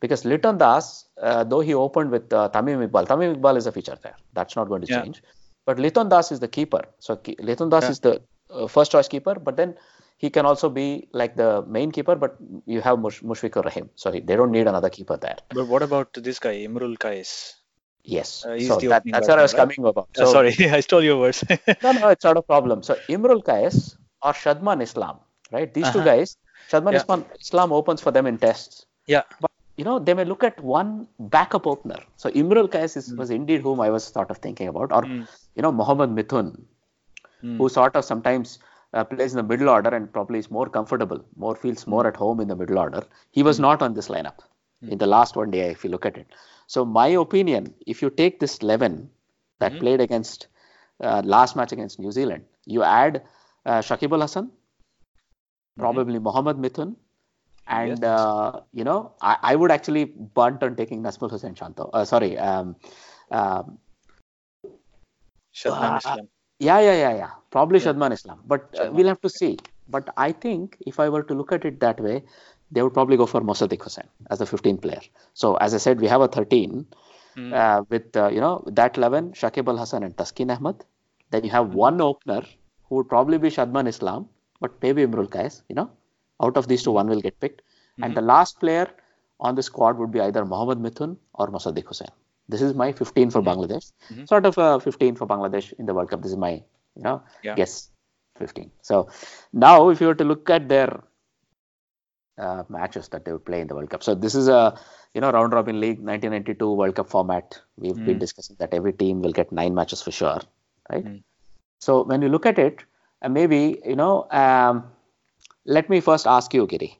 because Liton Das, uh, though he opened with uh, Tamim Iqbal, Tamim Iqbal is a feature there. That's not going to Yeah. change. But Liton Das is the keeper. So Liton Das Yeah. is the uh, first choice keeper, but then he can also be like the main keeper, but you have Mush- Mushfiqur Rahim. So he, they don't need another keeper there. But what about this guy, Imrul Kayes? Yes. Uh, so that, that's where I was batsman, coming about. Uh, sorry, I stole your words. no, no, it's not a problem. So Imrul Kayes or Shadman Islam, right? These two Uh-huh. guys, Shadman Yeah. Islam, Islam opens for them in tests. yeah. But you know, they may look at one backup opener. So Imrul Kayes is, was indeed whom I was sort of thinking about, or Mm. you know, Mohammad Mithun, Mm. who sort of sometimes uh, plays in the middle order and probably is more comfortable, more feels more at home in the middle order. He was not on this lineup in the last one day, if you look at it. So my opinion, if you take this 11 that played against uh, last match against New Zealand, you add uh, Shakib Al Hasan, probably Mohammad Mithun, and Yes. uh, you know, I, I would actually bunt on taking Nasmul Hussain Shanto. Uh, sorry, um, um, Uh, Islam. Yeah, yeah, yeah, yeah. Probably Yeah. Shadman Islam, but uh, we'll have to see. But I think if I were to look at it that way, they would probably go for Mosaddek Hossain as the 15th player. So as I said, we have a 13 Mm. uh, with uh, you know that 11, Shakib Al Hasan and Taskin Ahmed. Then you have one opener who would probably be Shadman Islam, but maybe Imrul Kayes. You know, out of these two, one will get picked. And the last player on the squad would be either Mohammad Mithun or Mosaddek Hossain. This is my 15 for Bangladesh. Mhm. Sort of a 15 for Bangladesh in the World Cup. This is my you know Yeah. guess 15. So now if you were to look at their uh, matches that they would play in the World Cup. So this is a you know round robin league 1992 World Cup format. We've been Mm. discussing that every team will get nine matches for sure, right? Mm. So when you look at it, uh, maybe you know, um, let me first ask you, Giri.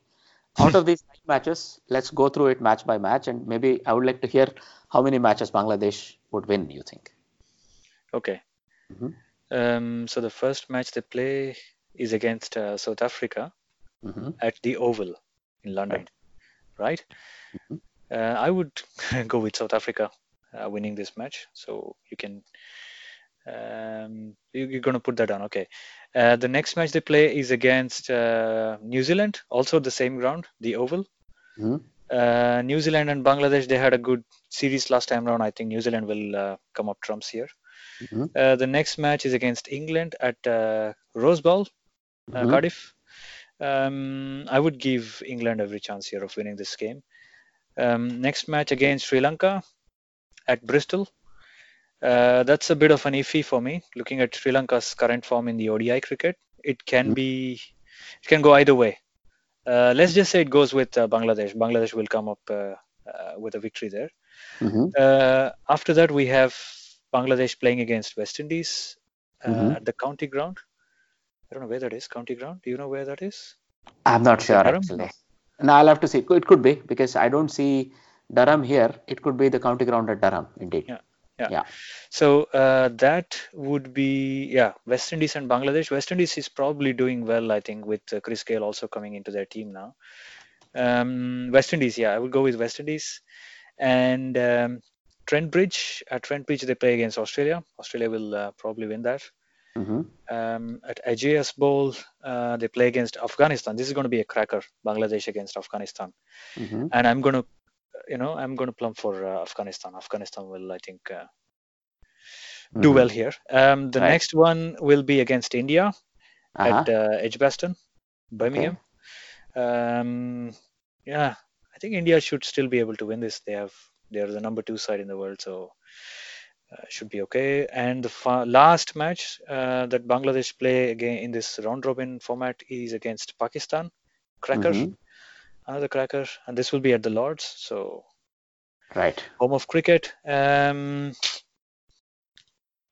Out of these matches, let's go through it match by match, and maybe I would like to hear how many matches Bangladesh would win. You think? Okay. Mhm. Um, so the first match they play is against uh, South Africa hmm at the Oval in London, right? Mhm. Uh, I would go with South Africa uh, winning this match. So you can, um, you, you're going to put that down. Okay. Uh, the next match they play is against uh, New Zealand, also the same ground, the Oval. hmm Uh, New Zealand and Bangladesh, they had a good series last time round. I think New Zealand will uh, come up trumps here. hmm Uh, the next match is against England at uh, Rose Bowl, uh, Mhm. Cardiff. Um, I would give England every chance here of winning this game. Um, next match against Sri Lanka at Bristol. Uh, that's a bit of an iffy for me. Looking at Sri Lanka's current form in the ODI cricket, it can Mhm. be, it can go either way. Uh, let's just say it goes with uh, Bangladesh. Bangladesh will come up uh, uh, with a victory there. hmm Uh, after that, we have Bangladesh playing against West Indies uh, Mhm. at the county ground. I don't know where that is. County ground. Do you know where that is? I'm not sure Durham? actually. No, I'll have to see. It could be because I don't see Durham here. It could be the county ground at Durham, indeed. Yeah, yeah. Yeah. So uh, that would be yeah, West Indies and Bangladesh. West Indies is probably doing well, I think, with uh, Chris Gayle also coming into their team now. Um, West Indies, yeah, I would go with West Indies, and um, Trent Bridge. At Trent Bridge, they play against Australia. Australia will uh, probably win that. hmm Um, at Ageas Bowl, uh, they play against Afghanistan. This is going to be a cracker, Bangladesh against Afghanistan. hmm And I'm going to, you know, I'm going to plump for uh, Afghanistan. Afghanistan will, I think, uh, do Mhm. well here. Um, the Right. next one will be against India Uh-huh. at uh, Edgbaston, Birmingham. Um, yeah, I think India should still be able to win this. They have they are the number two side in the world, so uh, should be okay. And the fa- last match uh, that Bangladesh play again in this round robin format is against Pakistan. Cracker, Mhm. Another cracker, and this will be at the Lords, so Right. home of cricket. Um,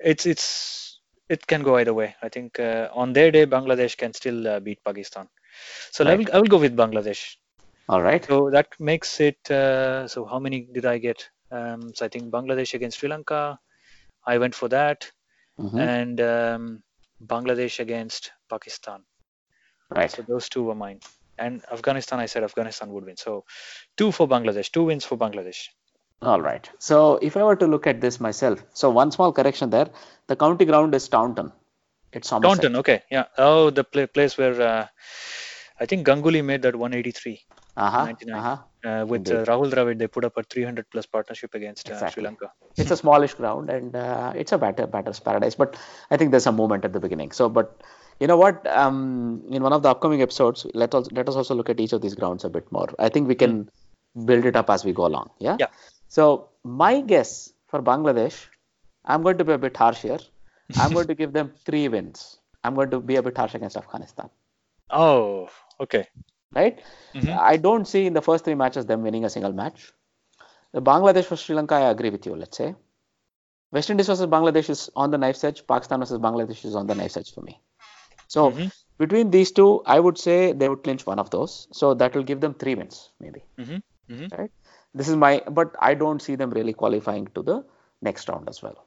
it's it's it can go either way. I think uh, on their day, Bangladesh can still uh, beat Pakistan. So I will I will go with Bangladesh. All right. So that makes it. Uh, so how many did I get? Um, so I think Bangladesh against Sri Lanka. I went for that, Mhm. and um, Bangladesh against Pakistan. Right. So those two were mine. And Afghanistan, I said Afghanistan would win. So two for Bangladesh, two wins for Bangladesh. All right. So if I were to look at this myself, so one small correction there. The county ground is Taunton. It's Somerset. Taunton, okay, yeah. Oh, the pla place where uh, I think Ganguly made that 183 Uh-huh. Uh-huh. uh, with uh, Rahul Dravid. They put up a 300 plus partnership against uh, Sri Lanka. It's a smallish ground and uh, it's a batter batter's paradise. But I think there's a moment at the beginning. So, but you know what? Um, in one of the upcoming episodes, let us let us also look at each of these grounds a bit more. I think we can build it up as we go along. Yeah. Yeah. So my guess for Bangladesh, I'm going to be a bit harsh here. I'm going to give them three wins. I'm going to be a bit harsh against Afghanistan. Oh, okay. Right? Mhm. I don't see in the first three matches them winning a single match. The Bangladesh versus Sri Lanka, I agree with you. Let's say West Indies versus Bangladesh is on the knife's edge. Pakistan versus Bangladesh is on the knife's edge for me. So Mhm. between these two, I would say they would clinch one of those. So that will give them three wins, maybe. Mhm. Mhm. Right? This is my, but I don't see them really qualifying to the next round as well.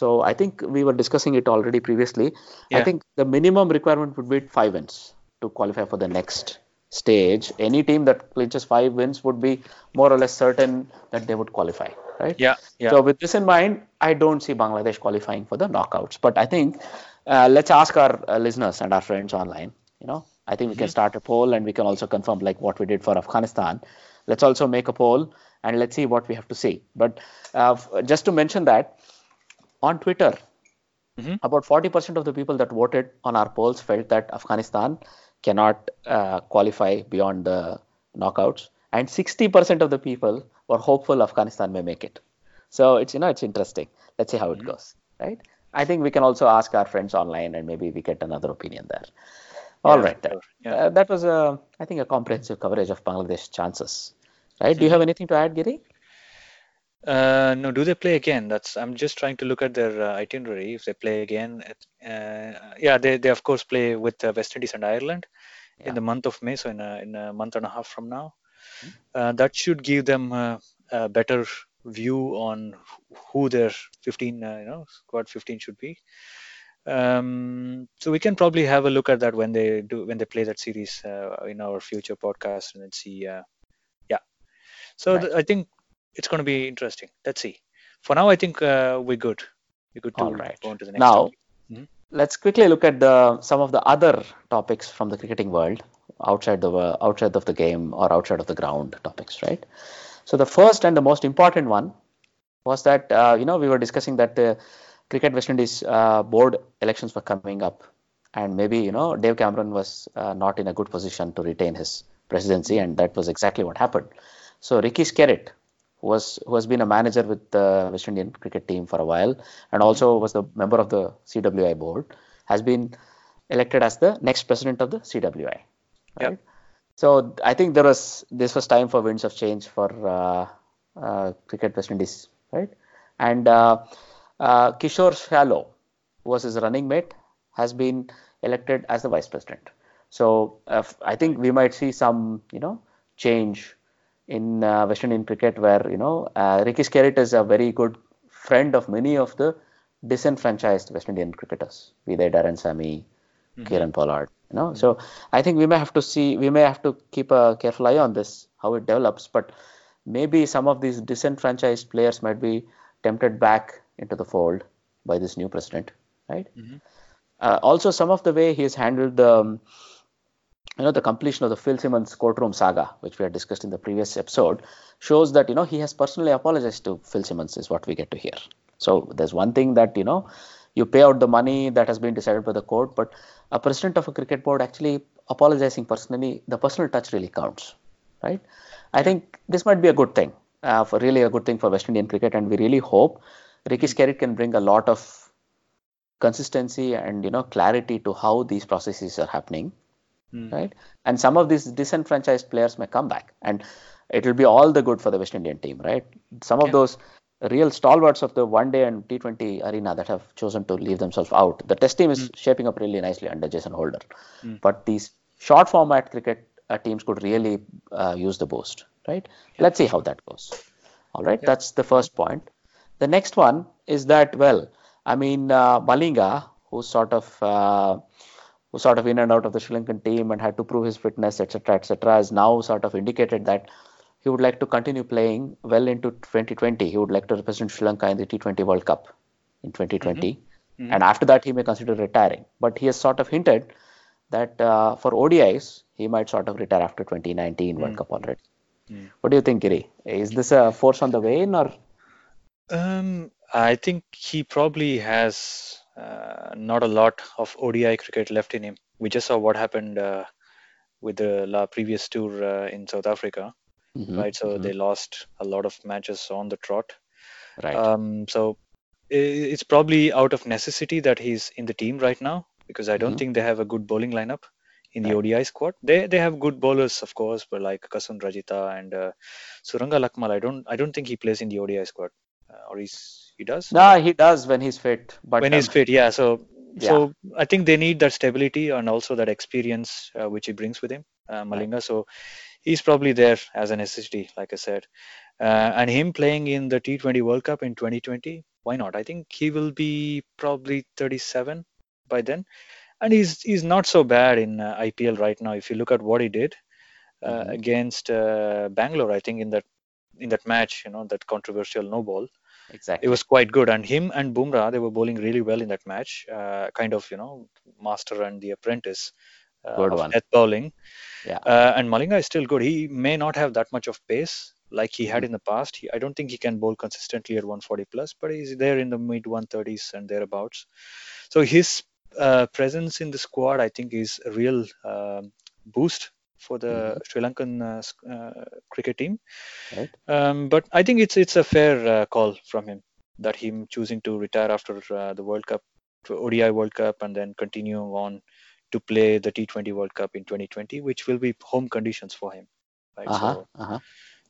So I think we were discussing it already previously. I think the minimum requirement would be five wins to qualify for the next stage. Any team that clinches five wins would be more or less certain that they would qualify, right? Yeah, yeah. So with this in mind, I don't see Bangladesh qualifying for the knockouts. But I think uh, let's ask our uh, listeners and our friends online. You know, I think we can start a poll and we can also confirm like what we did for Afghanistan. Let's also make a poll and let's see what we have to say. But uh, just to mention that on Twitter, Mhm. about 40% of the people that voted on our polls felt that Afghanistan cannot uh, qualify beyond the knockouts, and 60% of the people were hopeful Afghanistan may make it. So it's you know it's interesting. Let's see how it goes, right? I think we can also ask our friends online, and maybe we get another opinion there. All Yeah, right, sure. Yeah. Uh, that was a I think a comprehensive coverage of Bangladesh chances, right? Do you have anything to add, Giri? Uh, no, do they play again? That's I'm just trying to look at their uh, itinerary. If they play again, uh, yeah, they they of course play with uh, West Indies and Ireland Yeah. in the month of May, so in a in a month and a half from now. Uh, that should give them uh, a better view on who their 15, uh, you know, squad 15 should be. Um, so we can probably have a look at that when they do when they play that series uh, in our future podcast and then see. Uh, yeah. So Right. th- I think it's going to be interesting. Let's see. For now, I think uh, we're good. We're good to All right. go on to the next Now, topic. let's quickly look at the some of the other topics from the cricketing world outside the outside of the game or outside of the ground topics, right? So the first and the most important one was that uh, you know we were discussing that the cricket West Indies uh, board elections were coming up, and maybe you know Dave Cameron was uh, not in a good position to retain his presidency, and that was exactly what happened. So Ricky Skerritt, who was who has been a manager with the West Indian cricket team for a while, and also was the member of the CWI board, has been elected as the next president of the CWI. Yep. So I think there was this was time for winds of change for uh, uh, cricket West Indies, right? And uh, uh, Kishore Shallow, who was his running mate, has been elected as the vice president. So uh, I think we might see some, you know, change in uh, West Indian cricket, where you know uh, Ricky Skerritt is a very good friend of many of the disenfranchised West Indian cricketers, be they Darren Sammy, Kieron Pollard. You know, so I think we may have to see, we may have to keep a careful eye on this, how it develops. But maybe some of these disenfranchised players might be tempted back into the fold by this new president, right? Uh, also, some of the way he has handled the, um, you know, the completion of the Phil Simmons courtroom saga, which we had discussed in the previous episode, shows that you know he has personally apologized to Phil Simmons, is what we get to hear. So there's one thing that you know you pay out the money that has been decided by the court, but a president of a cricket board actually apologizing personally, the personal touch really counts, right? I think this might be a good thing, uh, for really a good thing for West Indian cricket, and we really hope Ricky Skerritt can bring a lot of consistency and you know clarity to how these processes are happening right? And some of these disenfranchised players may come back and it will be all the good for the west indian team right? Some of Yeah. those real stalwarts of the one day and t20 arena that have chosen to leave themselves out. The test team is shaping up really nicely under jason holder. But these short format cricket uh, teams could really uh, use the boost right? Let's see how that goes. All right that's the first point. The next one is that well i mean uh, malinga who's sort of uh, who sort of in and out of the Sri Lankan team and had to prove his fitness, etc., etc., has now sort of indicated that he would like to continue playing well into 2020. He would like to represent Sri Lanka in the T20 World Cup in 2020, and after that he may consider retiring. But he has sort of hinted that uh, for ODIs he might sort of retire after 2019 World Cup already. What do you think, Giri? Is this a force on the wane or? Um, I think he probably has uh, not a lot of ODI cricket left in him. We just saw what happened uh, with the la previous tour uh, in South Africa, Mhm, right? So they lost a lot of matches on the trot. Right. Um, so it's probably out of necessity that he's in the team right now because I don't think they have a good bowling lineup in the ODI squad. They they have good bowlers, of course, but like Kasun Rajitha and uh, Suranga Lakmal. I don't I don't think he plays in the ODI squad, uh, or he's he does no, he does when he's fit. But when he's um, fit. Yeah. So so I think they need that stability and also that experience uh, which he brings with him, uh, Malinga. So he's probably there as a necessity, like I said. Uh, and him playing in the T20 World Cup in 2020, why not? I think he will be probably 37 by then, and he's he's not so bad in uh, IPL right now. If you look at what he did uh, against uh, Bangalore, I think in that in that match, you know, that controversial no ball, exactly. it was quite good. And him and Bumrah, they were bowling really well in that match. Uh, kind of, you know, master and the apprentice Good of one. death bowling. Yeah. Uh, and Malinga is still good. He may not have that much of pace like he had in the past. He, I don't think he can bowl consistently at 140 plus, but he's there in the mid 130s and thereabouts. So his uh, presence in the squad, I think, is a real um boost for the Sri Lankan uh, uh, cricket team. Right. Um, but I think it's it's a fair uh, call from him that him choosing to retire after uh, the World Cup, ODI World Cup, and then continuing on to play the T20 World Cup in 2020, which will be home conditions for him. Right. Uh-huh, So, uh-huh.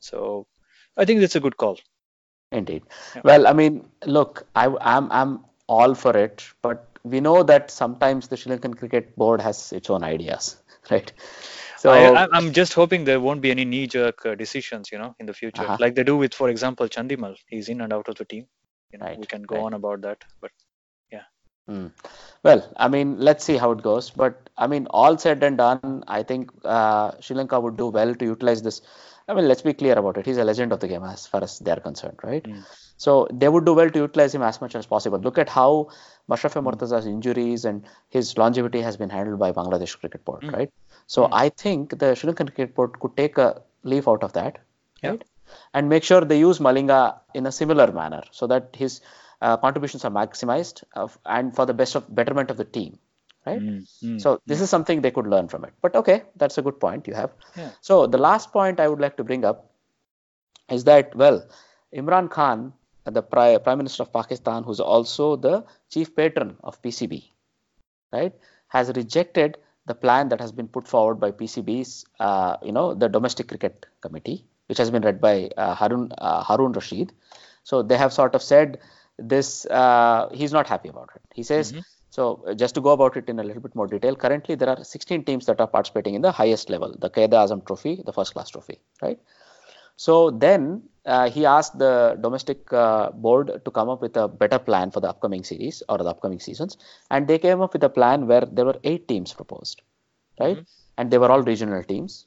so I think that's a good call. Indeed. Yeah. Well, I mean, look, I, I'm I'm all for it, but we know that sometimes the Sri Lankan Cricket Board has its own ideas, right? So I, I'm just hoping there won't be any knee-jerk uh, decisions, you know, in the future, Uh-huh. like they do with, for example, Chandimal. He's in and out of the team. You know, Right, we can go right. on about that, but Hmm. Well, I mean, let's see how it goes. But I mean, all said and done, I think uh, Sri Lanka would do well to utilize this. I mean, let's be clear about it. He's a legend of the game as far as they're concerned, right? Mm. So they would do well to utilize him as much as possible. Look at how Mashrafe Mortaza's injuries and his longevity has been handled by Bangladesh Cricket Board, Mm. right? So Mm. I think the Sri Lankan Cricket Board could take a leaf out of that, Yeah. right? And make sure they use Malinga in a similar manner so that his uh, contributions are maximized uh, and for the best of betterment of the team, right? Mm, mm, So this is something they could learn from it. But okay, that's a good point you have. Yeah. So the last point I would like to bring up is that well, Imran Khan, the Pri- Prime Minister of Pakistan, who's also the chief patron of PCB, right, has rejected the plan that has been put forward by PCB's, uh, you know, the Domestic Cricket Committee, which has been led by uh, Harun uh, Harun Rashid. So they have sort of said this. Uh, he's not happy about it. He says. Mhm. So uh, just to go about it in a little bit more detail, currently there are 16 teams that are participating in the highest level, the Quaid-e-Azam Trophy, the first class trophy, right? So then uh, he asked the domestic uh, board to come up with a better plan for the upcoming series or the upcoming seasons, and they came up with a plan where there were eight teams proposed, right? Mhm. And they were all regional teams,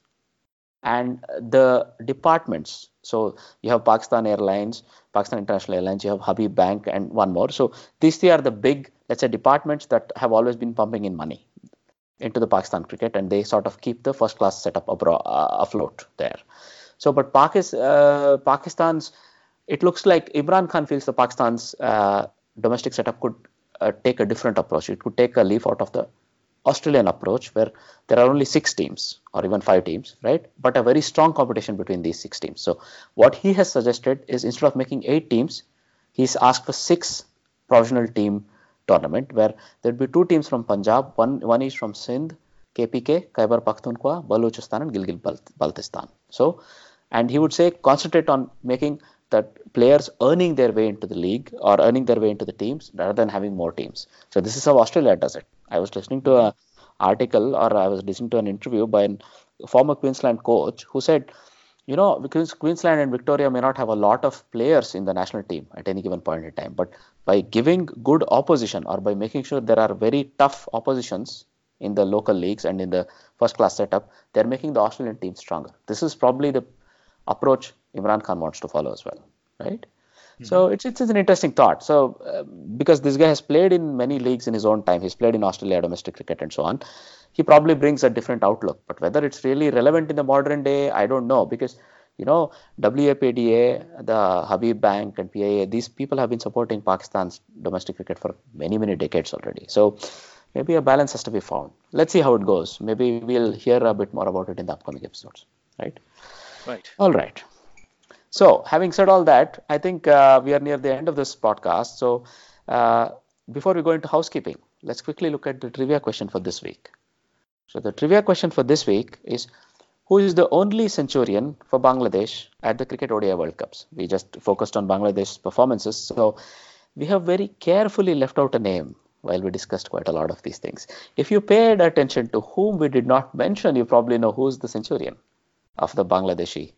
and the departments. So you have Pakistan Airlines, Pakistan International Airlines, you have Habib Bank, and one more. So these three are the big, let's say, departments that have always been pumping in money into the Pakistan cricket, and they sort of keep the first class setup uh, afloat there. So, but Pakistan, uh, Pakistan's, it looks like Imran Khan feels the Pakistan's uh, domestic setup could uh, take a different approach. It could take a leaf out of the Australian approach, where there are only six teams or even five teams, right? But a very strong competition between these six teams. So, what he has suggested is instead of making eight teams, he's asked for six provisional team tournament where there'd be two teams from Punjab, one one is from Sindh, KPK, Khyber Pakhtunkhwa, Balochistan, and Gilgit Baltistan. So, and he would say concentrate on making that players earning their way into the league or earning their way into the teams rather than having more teams. So this is how Australia does it. I was listening to an article or I was listening to an interview by a former Queensland coach who said, you know, because Queensland and Victoria may not have a lot of players in the national team at any given point in time, but by giving good opposition or by making sure there are very tough oppositions in the local leagues and in the first class setup, they're making the Australian team stronger. This is probably the approach Imran Khan wants to follow as well, right? So it's, it's an interesting thought. So uh, because this guy has played in many leagues in his own time, he's played in Australia domestic cricket and so on. He probably brings a different outlook. But whether it's really relevant in the modern day, I don't know because you know WAPDA, the Habib Bank and PIA, these people have been supporting Pakistan's domestic cricket for many many decades already. So maybe a balance has to be found. Let's see how it goes. Maybe we'll hear a bit more about it in the upcoming episodes, right? Right. All right. So, having said all that, I think uh, we are near the end of this podcast. So, uh, before we go into housekeeping, let's quickly look at the trivia question for this week. So, the trivia question for this week is Who is the only centurion for Bangladesh at the Cricket ODI World Cups? We just focused on Bangladesh's performances. So, we have very carefully left out a name while we discussed quite a lot of these things. If you paid attention to whom we did not mention, you probably know who's the centurion of the Bangladeshi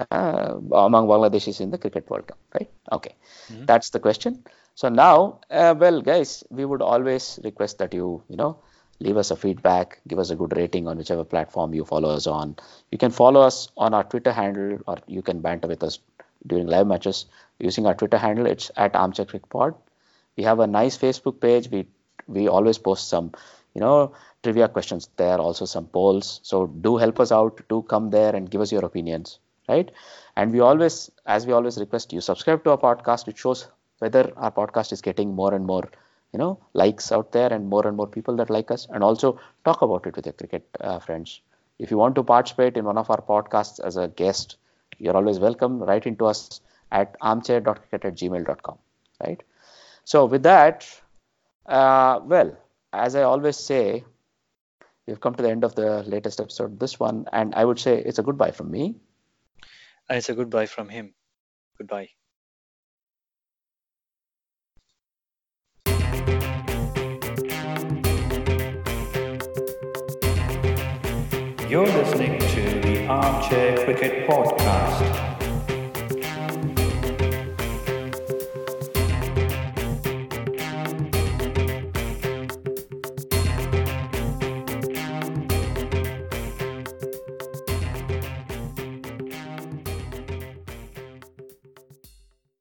uh, among Bangladeshis in the Cricket World Cup, right? Okay, Mhm. that's the question. So now, uh, well, guys, we would always request that you, you know, leave us a feedback, give us a good rating on whichever platform you follow us on. You can follow us on our Twitter handle, or you can banter with us during live matches using our Twitter handle. It's at Armchair Cricket Pod. We have a nice Facebook page. We we always post some, you know, trivia questions there, also some polls. So do help us out. Do come there and give us your opinions, right? And we always, as we always request you, subscribe to our podcast. It shows whether our podcast is getting more and more, you know, likes out there and more and more people that like us. And also talk about it with your cricket uh, friends. If you want to participate in one of our podcasts as a guest, you're always welcome. Write into us at armchair.cricket at gmail.com, right? So with that, uh, well, as I always say, we've come to the end of the latest episode, this one, and I would say it's a goodbye from me. It's a goodbye from him. Goodbye. You're listening to the Armchair Cricket Podcast.